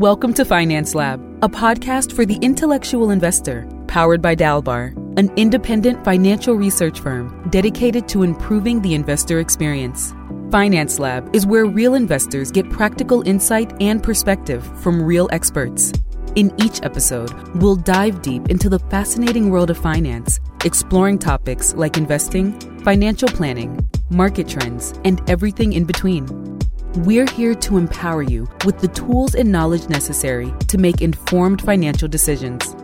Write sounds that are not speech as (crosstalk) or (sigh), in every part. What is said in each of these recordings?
Welcome to Finance Lab, a podcast for the intellectual investor, powered by Dalbar, an independent financial research firm dedicated to improving the investor experience. Finance Lab is where real investors get practical insight and perspective from real experts. In each episode, we'll dive deep into the fascinating world of finance, exploring topics like investing, financial planning, market trends, and everything in between. We're here to empower you with the tools and knowledge necessary to make informed financial decisions.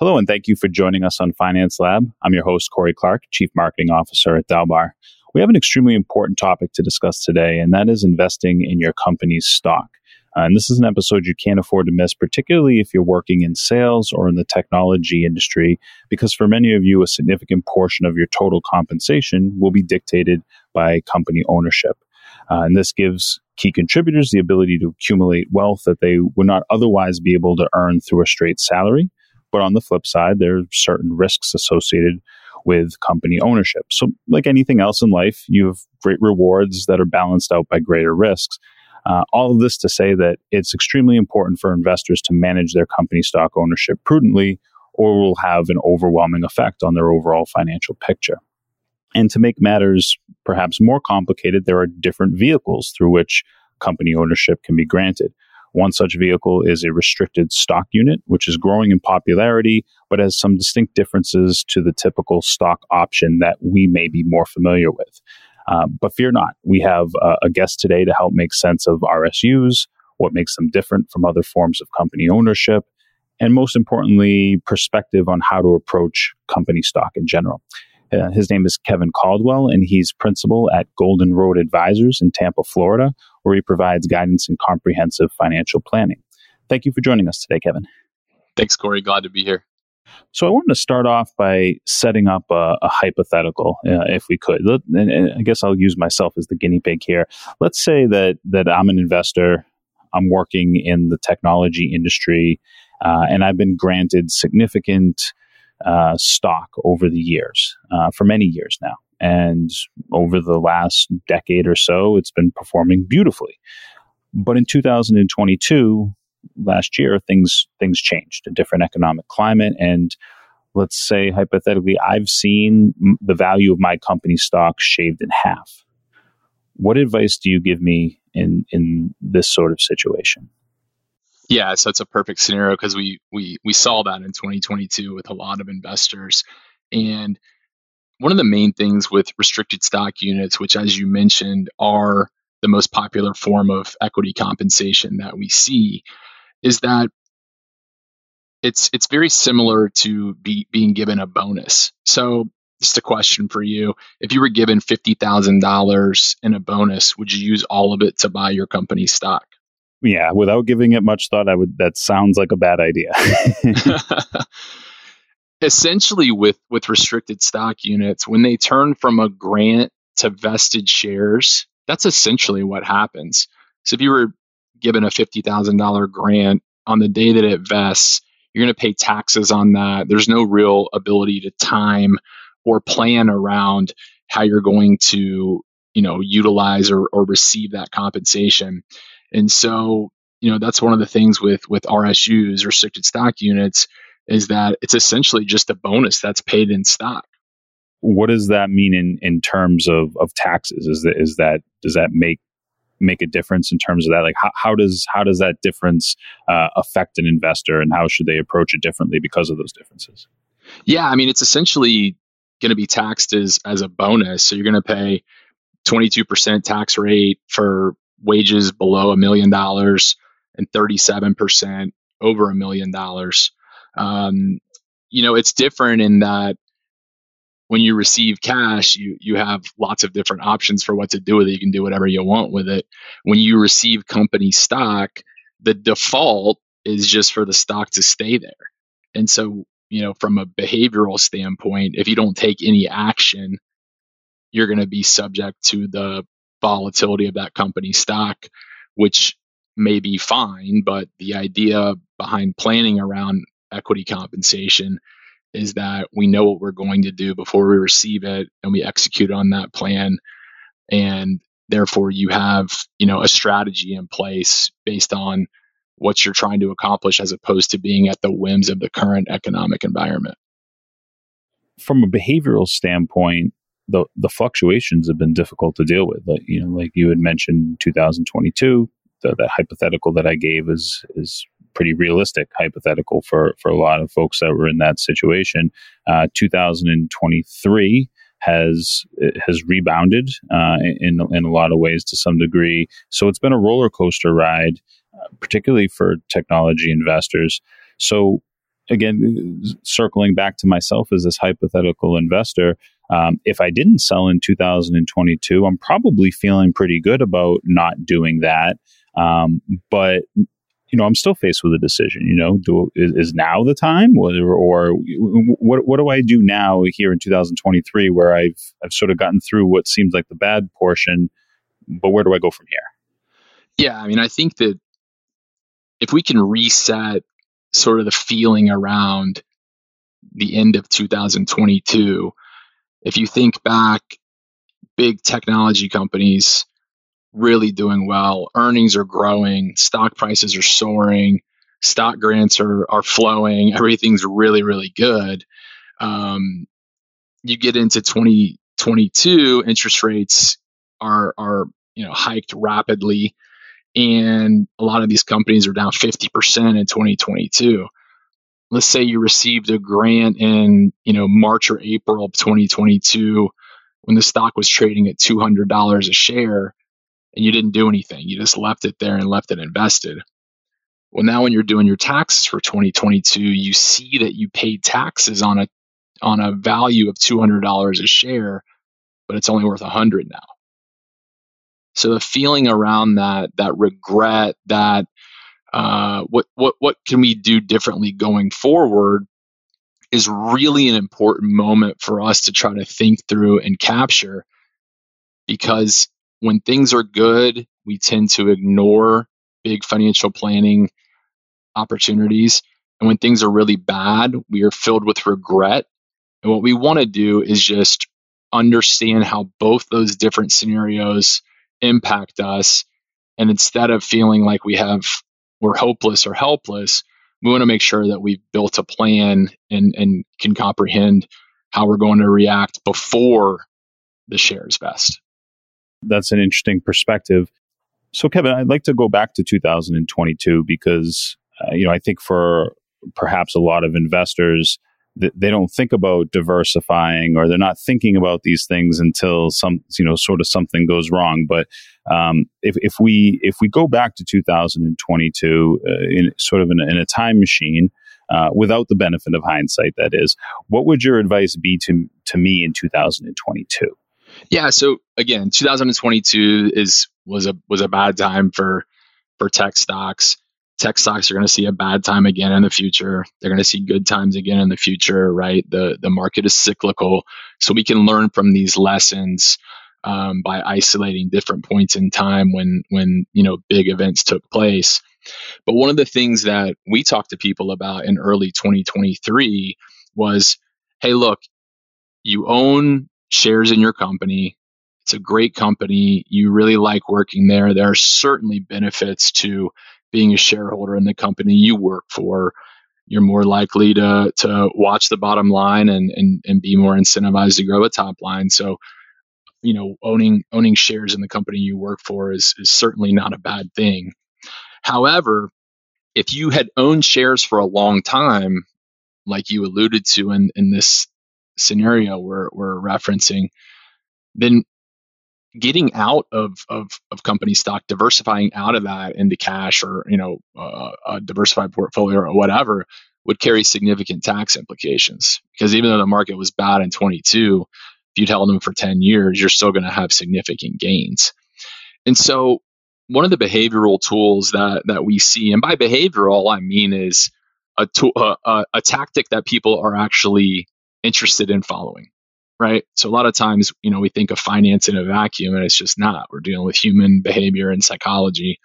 Hello, and thank you for joining us on Finance Lab. I'm your host, Corey Clark, Chief Marketing Officer at Dalbar. We have an extremely important topic to discuss today, and that is investing in your company's stock. Uh, and this is an episode you can't afford to miss, particularly if you're working in sales or in the technology industry, because for many of you, a significant portion of your total compensation will be dictated by company ownership. Uh, and this gives key contributors the ability to accumulate wealth that they would not otherwise be able to earn through a straight salary. But on the flip side, there are certain risks associated with company ownership. So, like anything else in life, you have great rewards that are balanced out by greater risks. Uh, all of this to say that it's extremely important for investors to manage their company stock ownership prudently, or will have an overwhelming effect on their overall financial picture. And to make matters perhaps more complicated, there are different vehicles through which company ownership can be granted. One such vehicle is a restricted stock unit, which is growing in popularity, but has some distinct differences to the typical stock option that we may be more familiar with. Uh, but fear not, we have uh, a guest today to help make sense of RSUs, what makes them different from other forms of company ownership, and most importantly, perspective on how to approach company stock in general. Uh, his name is Kevin Caldwell, and he's principal at Golden Road Advisors in Tampa, Florida, where he provides guidance and comprehensive financial planning. Thank you for joining us today, Kevin. Thanks, Corey. Glad to be here. So I wanted to start off by setting up a, a hypothetical, uh, if we could. And, and I guess I'll use myself as the guinea pig here. Let's say that that I'm an investor. I'm working in the technology industry, uh, and I've been granted significant uh, stock over the years, uh, for many years now. And over the last decade or so, it's been performing beautifully. But in 2022, last year, things things changed, a different economic climate, and let's say hypothetically, I've seen the value of my company stock shaved in half. What advice do you give me in in this sort of situation? Yeah, so it's a perfect scenario because we we we saw that in 2022 with a lot of investors, and one of the main things with restricted stock units, which as you mentioned are the most popular form of equity compensation that we see, is that it's it's very similar to be, being given a bonus. So just a question for you: If you were given fifty thousand dollars in a bonus, would you use all of it to buy your company stock? Yeah, without giving it much thought, I would. That sounds like a bad idea. (laughs) Essentially, with with restricted stock units, when they turn from a grant to vested shares, that's essentially what happens. So if you were given a $50,000 grant, on the day that it vests, you're going to pay taxes on that. There's no real ability to time or plan around how you're going to, you know, utilize or, or receive that compensation. And so, you know, that's one of the things with with RSUs, restricted stock units, is that it's essentially just a bonus that's paid in stock. What does that mean in, in terms of, of taxes? Is that is that does that make make a difference in terms of that? Like how, how does how does that difference uh, affect an investor, and how should they approach it differently because of those differences? Yeah, I mean it's essentially going to be taxed as as a bonus. So you're going to pay 22% tax rate for wages below a million dollars and 37% over a million dollars. Um, you know, it's different in that when you receive cash, you you have lots of different options for what to do with it. You can do whatever you want with it. When you receive company stock, the default is just for the stock to stay there. And so, you know, from a behavioral standpoint, if you don't take any action, you're going to be subject to the volatility of that company stock, which may be fine, but the idea behind planning around equity compensation is that we know what we're going to do before we receive it and we execute on that plan. And Therefore, you have you know a strategy in place based on what you're trying to accomplish, as opposed to being at the whims of the current economic environment. From a behavioral standpoint, the the fluctuations have been difficult to deal with. Like you know, like you had mentioned, 2022, the, the hypothetical that I gave is is pretty realistic hypothetical for for a lot of folks that were in that situation. Uh, 2023 has has rebounded uh, in in a lot of ways to some degree. So it's been a roller coaster ride, uh, particularly for technology investors. So again, circling back to myself as this hypothetical investor, um, if I didn't sell in 2022, I'm probably feeling pretty good about not doing that. Um, but you know, I'm still faced with a decision. You know, do, is, is now the time, or, or what? What do I do now here in 2023, where I've I've sort of gotten through what seems like the bad portion, but where do I go from here? Yeah, I mean, I think that if we can reset sort of the feeling around the end of 2022, if you think back, big technology companies really doing well. Earnings are growing, stock prices are soaring, stock grants are, are flowing, (laughs) everything's really, really good. Um, you get into 2022, interest rates are, are you know hiked rapidly, and a lot of these companies are down 50% in 2022. Let's say you received a grant in you know March or April of 2022 when the stock was trading at $200 a share and you didn't do anything. You just left it there and left it invested. Well, now when you're doing your taxes for 2022, you see that you paid taxes on a on a value of $200 a share, but it's only worth 100 now. So the feeling around that, that regret, that uh, what what what can we do differently going forward, is really an important moment for us to try to think through and capture, because when things are good, we tend to ignore big financial planning opportunities. And when things are really bad, we are filled with regret. And what we want to do is just understand how both those different scenarios impact us. And instead of feeling like we have, we're hopeless or helpless, we want to make sure that we've built a plan and, and can comprehend how we're going to react before the shares vest that's an interesting perspective. So, Kevin, I'd like to go back to 2022 because, uh, you know, I think for perhaps a lot of investors, th- they don't think about diversifying or they're not thinking about these things until some, you know, sort of something goes wrong. But um, if, if we if we go back to 2022 uh, in sort of in a, in a time machine, uh, without the benefit of hindsight, that is, what would your advice be to to me in 2022? Yeah. So again, 2022 is was a was a bad time for for tech stocks. Tech stocks are going to see a bad time again in the future. They're going to see good times again in the future, right? The the market is cyclical, so we can learn from these lessons um, by isolating different points in time when when you know big events took place. But one of the things that we talked to people about in early 2023 was, hey, look, you own shares in your company. It's a great company. You really like working there. There are certainly benefits to being a shareholder in the company you work for. You're more likely to to watch the bottom line and and, and be more incentivized to grow a top line. So, you know, owning owning shares in the company you work for is is certainly not a bad thing. However, if you had owned shares for a long time, like you alluded to in, in this scenario we're, we're referencing, then getting out of, of, of company stock, diversifying out of that into cash or, you know, uh, a diversified portfolio or whatever would carry significant tax implications. Because even though the market was bad in 22, if you'd held them for 10 years, you're still going to have significant gains. And so one of the behavioral tools that, that we see, and by behavioral, I mean is a, tool, a, a tactic that people are actually interested in following right? So a lot of times you know we think of finance in a vacuum and it's just not. We're dealing with human behavior and psychology.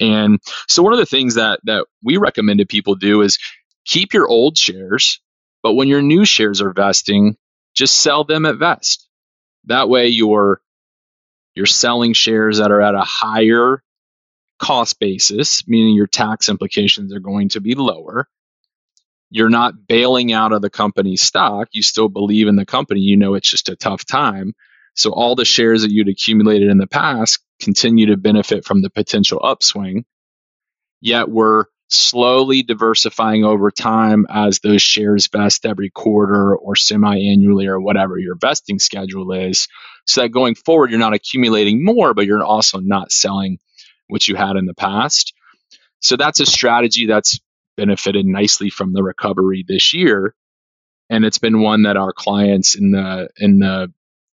And so one of the things that that we recommended people do is keep your old shares but when your new shares are vesting just sell them at vest. That way you're You're selling shares that are at a higher cost basis, meaning your tax implications are going to be lower. You're not bailing out of the company's stock. You still believe in the company. You know it's just a tough time. So all the shares that you'd accumulated in the past continue to benefit from the potential upswing. Yet we're slowly diversifying over time as those shares vest every quarter or semi annually or whatever your vesting schedule is. So that going forward, you're not accumulating more, but you're also not selling what you had in the past. So that's a strategy that's benefited nicely from the recovery this year. And it's been one that our clients in the in the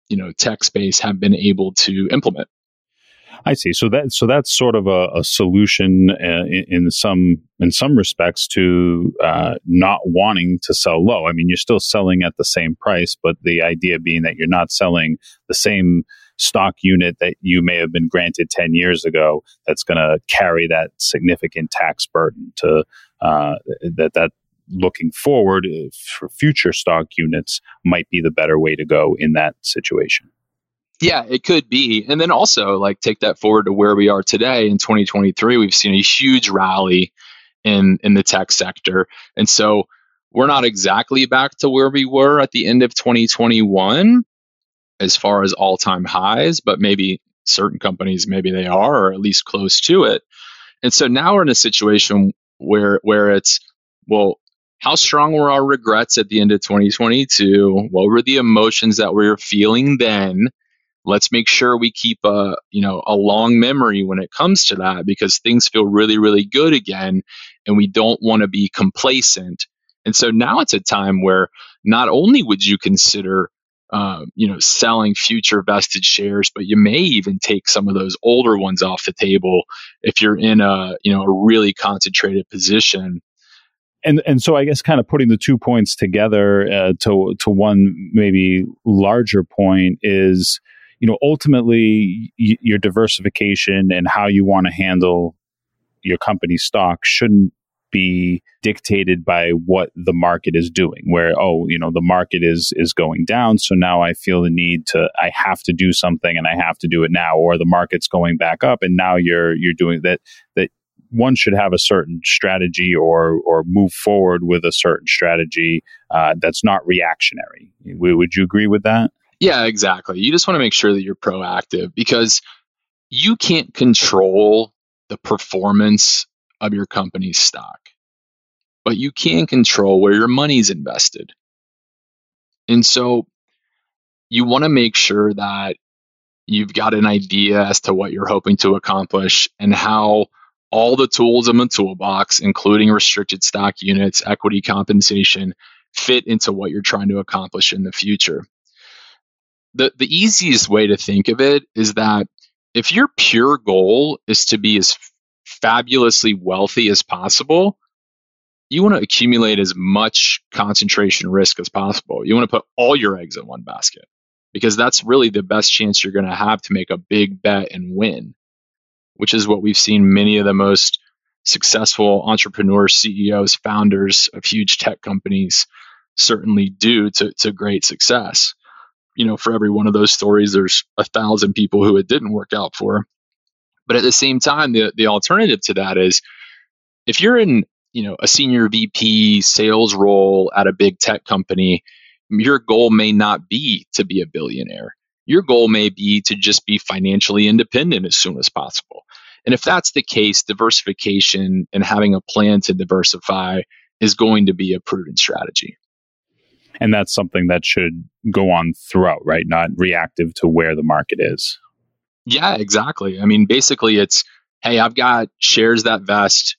you know tech space have been able to implement. I see. So that so that's sort of a, a solution uh, in, in, some in some respects to uh, not wanting to sell low. I mean, you're still selling at the same price, but the idea being that you're not selling the same stock unit that you may have been granted 10 years ago that's going to carry that significant tax burden to uh, that that looking forward uh, for future stock units might be the better way to go in that situation yeah, it could be. And then also, like, take that forward to where we are today in 2023. We've seen a huge rally in in the tech sector, and so we're not exactly back to where we were at the end of 2021 as far as all time highs, but maybe certain companies maybe they are, or at least close to it. And so now we're in a situation where where it's well, how strong were our regrets at the end of 2022? What were the emotions that we were feeling then? let's make sure we keep a you know a long memory when it comes to that because things feel really really good again and we don't want to be complacent and so now it's a time where not only would you consider uh, you know selling future vested shares but you may even take some of those older ones off the table if you're in a you know a really concentrated position. And and so I guess kind of putting the two points together uh, to to one maybe larger point is you know, ultimately y- your diversification and how you want to handle your company stock shouldn't be dictated by what the market is doing where oh you know the market is is going down so now i feel the need to i have to do something and i have to do it now or the market's going back up and now you're you're doing that that one should have a certain strategy or or move forward with a certain strategy uh, that's not reactionary would you agree with that yeah, exactly. You just want to make sure that you're proactive because you can't control the performance of your company's stock, but you can control where your money's invested. And so you want to make sure that you've got an idea as to what you're hoping to accomplish and how all the tools in the toolbox, including restricted stock units, equity compensation, fit into what you're trying to accomplish in the future the, the easiest way to think of it is that if your pure goal is to be as fabulously wealthy as possible, you want to accumulate as much concentration risk as possible. You want to put all your eggs in one basket because that's really the best chance you're going to have to make a big bet and win, which is what we've seen many of the most successful entrepreneurs, CEOs, founders of huge tech companies certainly do to, to great success you know, for every one of those stories, there's a thousand people who it didn't work out for. But at the same time, the, the alternative to that is if you're in, you know, a senior VP sales role at a big tech company, your goal may not be to be a billionaire. Your goal may be to just be financially independent as soon as possible. And if that's the case, diversification and having a plan to diversify is going to be a prudent strategy and that's something that should go on throughout right not reactive to where the market is yeah exactly. I mean basically it's hey i've got shares that vest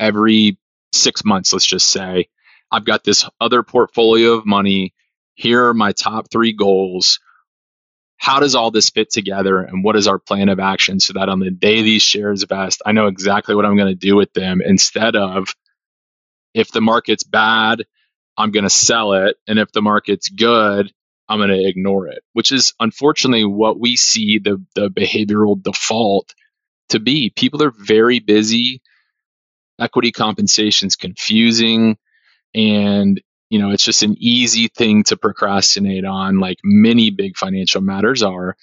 every six months let's just say. I've got this other portfolio of money. Here are my top three goals. How does all this fit together and what is our plan of action so that on the day these shares vest i know exactly what i'm going to do with them instead of if the market's bad I'm going to sell it. And if the market's good, I'm going to ignore it, which is unfortunately what we see the, the behavioral default to be. People are very busy. Equity compensation is confusing. And, you know, it's just an easy thing to procrastinate on, like many big financial matters are.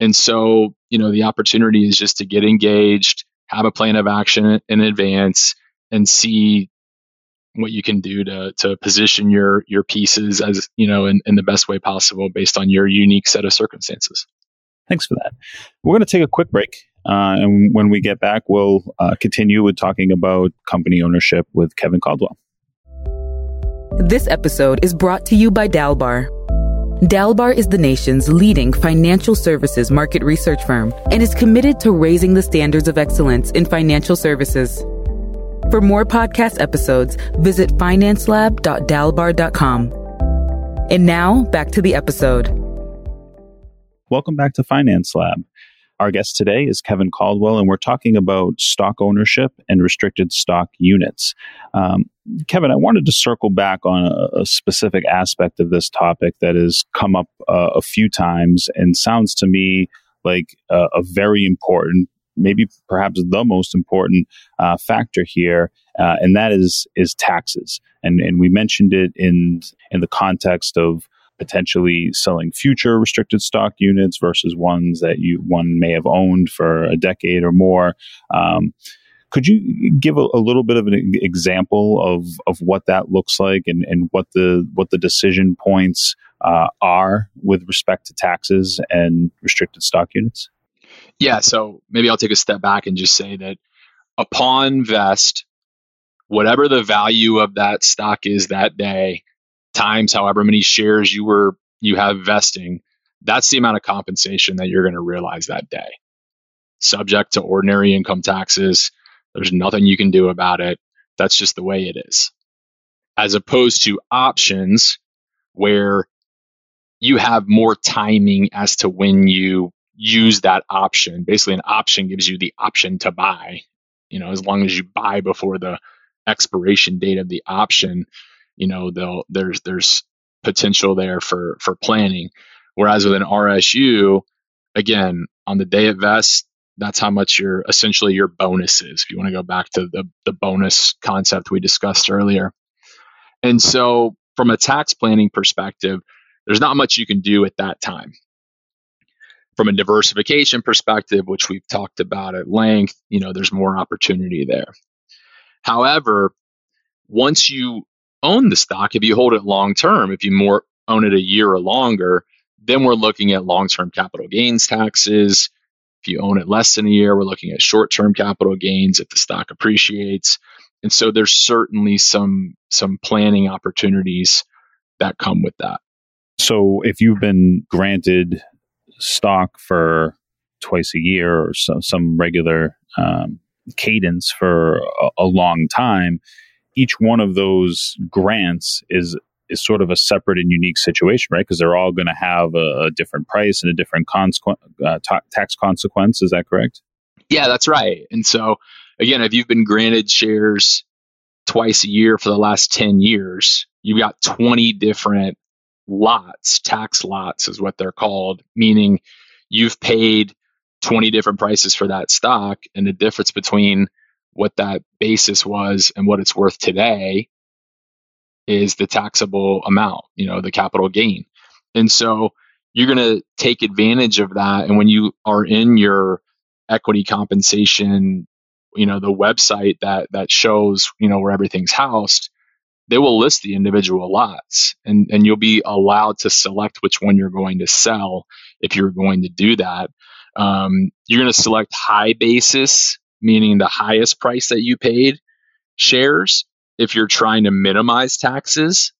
And so, you know, the opportunity is just to get engaged, have a plan of action in advance, and see what you can do to to position your your pieces as you know in, in the best way possible based on your unique set of circumstances. Thanks for that. We're going to take a quick break. Uh, and when we get back, we'll uh, continue with talking about company ownership with Kevin Caldwell. This episode is brought to you by Dalbar. Dalbar is the nation's leading financial services market research firm and is committed to raising the standards of excellence in financial services. For more podcast episodes, visit financelab.dalbar.com. And now, back to the episode. Welcome back to Finance Lab. Our guest today is Kevin Caldwell, and we're talking about stock ownership and restricted stock units. Um, Kevin, I wanted to circle back on a, a, specific aspect of this topic that has come up uh, a few times and sounds to me like a, a very important, maybe perhaps the most important uh, factor here, uh, and that is is taxes. And and we mentioned it in in the context of potentially selling future restricted stock units versus ones that you one may have owned for a decade or more. Um, could you give a, a, little bit of an example of, of what that looks like and, and what the what the decision points uh, are with respect to taxes and restricted stock units? Yeah, so maybe I'll take a step back and just say that upon vest, whatever the value of that stock is that day, times however many shares you were you have vesting, that's the amount of compensation that you're going to realize that day. Subject to ordinary income taxes, there's nothing you can do about it. That's just the way it is. As opposed to options where you have more timing as to when you use that option. Basically, an option gives you the option to buy. You know, as long as you buy before the expiration date of the option, you know they'll there's there's potential there for for planning whereas with an rsu again on the day it vests that's how much your essentially your bonus is if you want to go back to the the bonus concept we discussed earlier and so from a tax planning perspective there's not much you can do at that time from a diversification perspective which we've talked about at length you know there's more opportunity there however once you own the stock, if you hold it long term, if you more own it a year or longer, then we're looking at long term capital gains taxes. If you own it less than a year, we're looking at short term capital gains if the stock appreciates. And so there's certainly some some planning opportunities that come with that. So if you've been granted stock for twice a year or so, some regular um, cadence for a, a long time, each one of those grants is is sort of a separate and unique situation, right? Because they're all going to have a, a, different price and a different uh, ta- tax consequence. Is that correct? Yeah, that's right. And so, again, if you've been granted shares twice a year for the last 10 years, you've got 20 different lots, tax lots is what they're called, meaning you've paid 20 different prices for that stock. And the difference between what that basis was and what it's worth today is the taxable amount, you know, the capital gain. And so you're going to take advantage of that. And when you are in your equity compensation, you know, the website that that shows, you know, where everything's housed, they will list the individual lots and, and you'll be allowed to select which one you're going to sell if you're going to do that. Um, you're going to select high basis meaning the highest price that you paid shares if you're trying to minimize taxes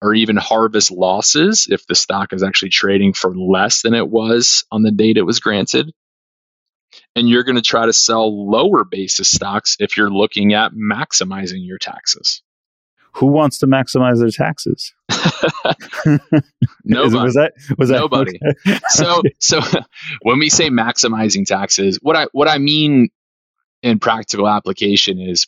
or even harvest losses if the stock is actually trading for less than it was on the date it was granted. And you're going to try to sell lower basis stocks if you're looking at maximizing your taxes. Who wants to maximize their taxes? (laughs) Nobody. was that was that nobody? Okay. (laughs) so so when we say maximizing taxes, what I what I mean in practical application is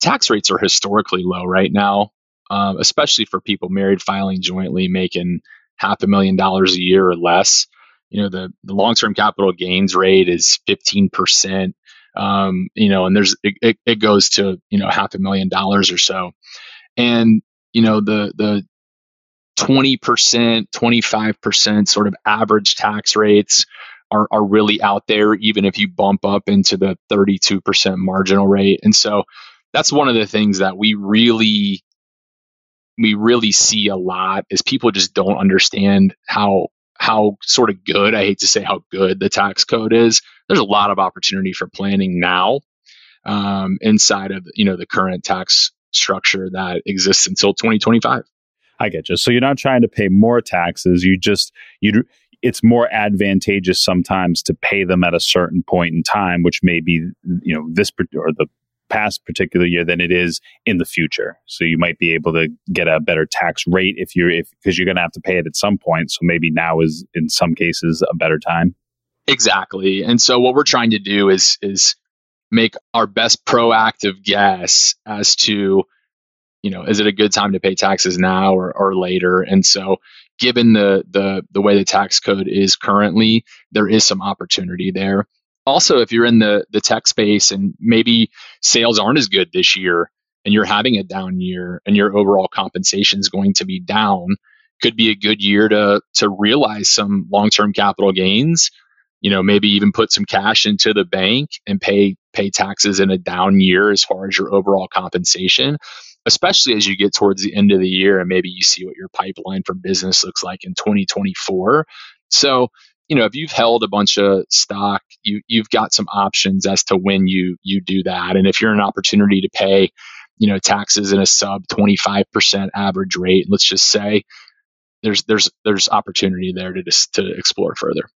tax rates are historically low right now, um, especially for people married filing jointly making half a million dollars a year or less. You know, the, the long term capital gains rate is 15%. Um, you know, and there's it, it, it goes to, you know, half a million dollars or so. And, you know, the the 20%, 25% sort of average tax rates are, are really out there, even if you bump up into the 32% marginal rate. And so that's one of the things that we really we really see a lot is people just don't understand how how sort of good I hate to say how good the tax code is. There's a lot of opportunity for planning now um, inside of you know the current tax structure that exists until 2025. I get you. So you're not trying to pay more taxes. You just you it's more advantageous sometimes to pay them at a certain point in time, which may be you know this or the past particular year than it is in the future. So you might be able to get a better tax rate if you're if because you're going to have to pay it at some point. So maybe now is in some cases a better time. Exactly. And so what we're trying to do is is make our best proactive guess as to you know is it a good time to pay taxes now or, or later? And so given the the the way the tax code is currently there is some opportunity there. Also if you're in the the tech space and maybe sales aren't as good this year and you're having a down year and your overall compensation is going to be down could be a good year to to realize some long-term capital gains you know maybe even put some cash into the bank and pay pay taxes in a down year as far as your overall compensation especially as you get towards the end of the year and maybe you see what your pipeline for business looks like in 2024 so you know if you've held a bunch of stock you you've got some options as to when you you do that. And if you're an opportunity to pay you know taxes in a sub 25% average rate let's just say there's there's there's opportunity there to just to explore further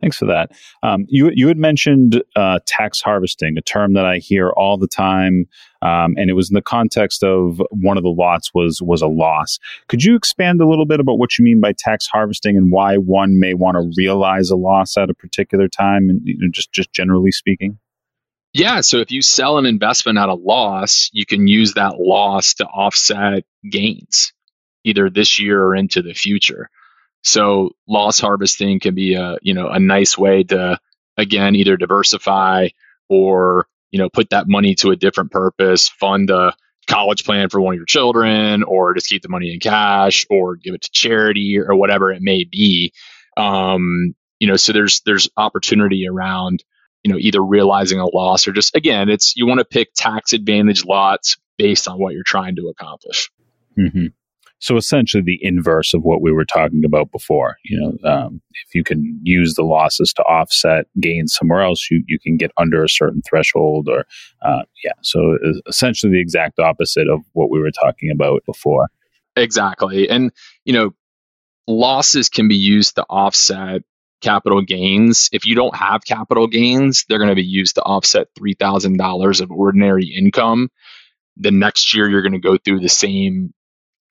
Thanks for that. Um, you you had mentioned uh, tax harvesting, a term that I hear all the time, um, and it was in the context of one of the lots was was a loss. Could you expand a little bit about what you mean by tax harvesting and why one may want to realize a loss at a particular time, and you know, just just generally speaking? Yeah, so if you sell an investment at a loss, you can use that loss to offset gains, either this year or into the future. So loss harvesting can be a you know a nice way to again either diversify or you know put that money to a different purpose, fund a college plan for one of your children, or just keep the money in cash, or give it to charity, or whatever it may be. Um, you know, so there's there's opportunity around you know either realizing a loss or just again, it's you want to pick tax advantage lots based on what you're trying to accomplish. Mm-hmm. So essentially, the inverse of what we were talking about before. You know, um, if you can use the losses to offset gains somewhere else, you you can get under a certain threshold, or uh, yeah. So essentially, the exact opposite of what we were talking about before. Exactly, and you know, losses can be used to offset capital gains. If you don't have capital gains, they're going to be used to offset three thousand dollars of ordinary income. The next year, you're going to go through the same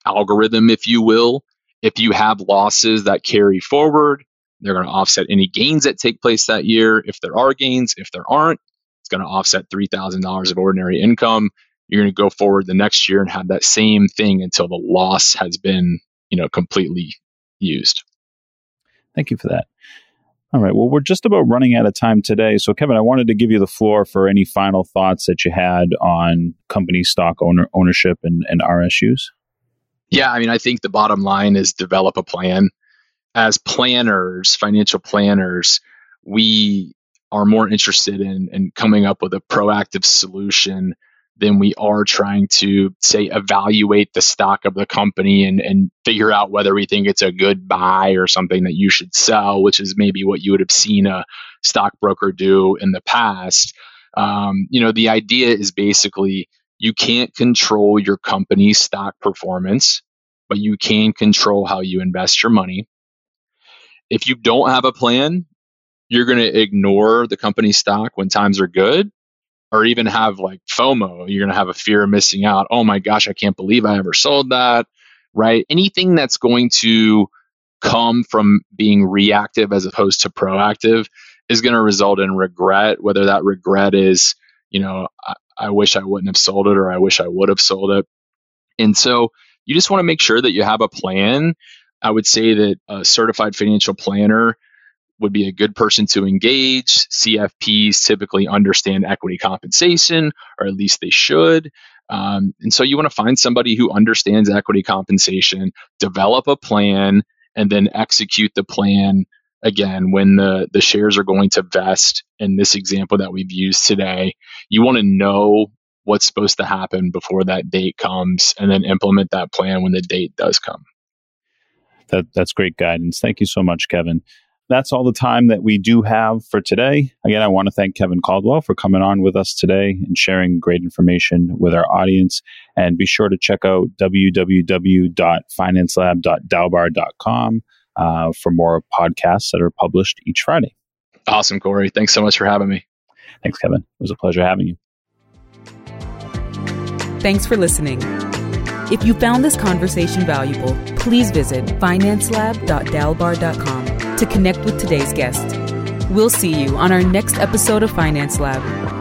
algorithm, if you will. If you have losses that carry forward, they're going to offset any gains that take place that year. If there are gains, if there aren't, it's going to offset $3,000 of ordinary income. You're going to go forward the next year and have that same thing until the loss has been, you know, completely used. Thank you for that. All right. Well, we're just about running out of time today. So, Kevin, I wanted to give you the floor for any final thoughts that you had on company stock owner ownership and, and RSUs. Yeah, I mean, I think the bottom line is develop a plan. As planners, financial planners, we are more interested in, in coming up with a proactive solution than we are trying to say evaluate the stock of the company and, and figure out whether we think it's a good buy or something that you should sell, which is maybe what you would have seen a stockbroker do in the past. Um, you know, the idea is basically you can't control your company's stock performance, but you can control how you invest your money. If you don't have a plan, you're going to ignore the company stock when times are good or even have like FOMO. You're going to have a fear of missing out. Oh my gosh, I can't believe I ever sold that, right? Anything that's going to come from being reactive as opposed to proactive is going to result in regret, whether that regret is, you know, I wish I wouldn't have sold it or I wish I would have sold it. And so you just want to make sure that you have a plan. I would say that a certified financial planner would be a good person to engage. CFPs typically understand equity compensation, or at least they should. Um, and so you want to find somebody who understands equity compensation, develop a plan, and then execute the plan again when the the shares are going to vest in this example that we've used today you want to know what's supposed to happen before that date comes and then implement that plan when the date does come that that's great guidance thank you so much kevin that's all the time that we do have for today. Again, I want to thank Kevin Caldwell for coming on with us today and sharing great information with our audience. And be sure to check out www.financelab.dalbar.com uh, for more podcasts that are published each Friday. Awesome, Corey. Thanks so much for having me. Thanks, Kevin. It was a pleasure having you. Thanks for listening. If you found this conversation valuable, please visit financelab.dalbar.com to connect with today's guest. We'll see you on our next episode of Finance Lab.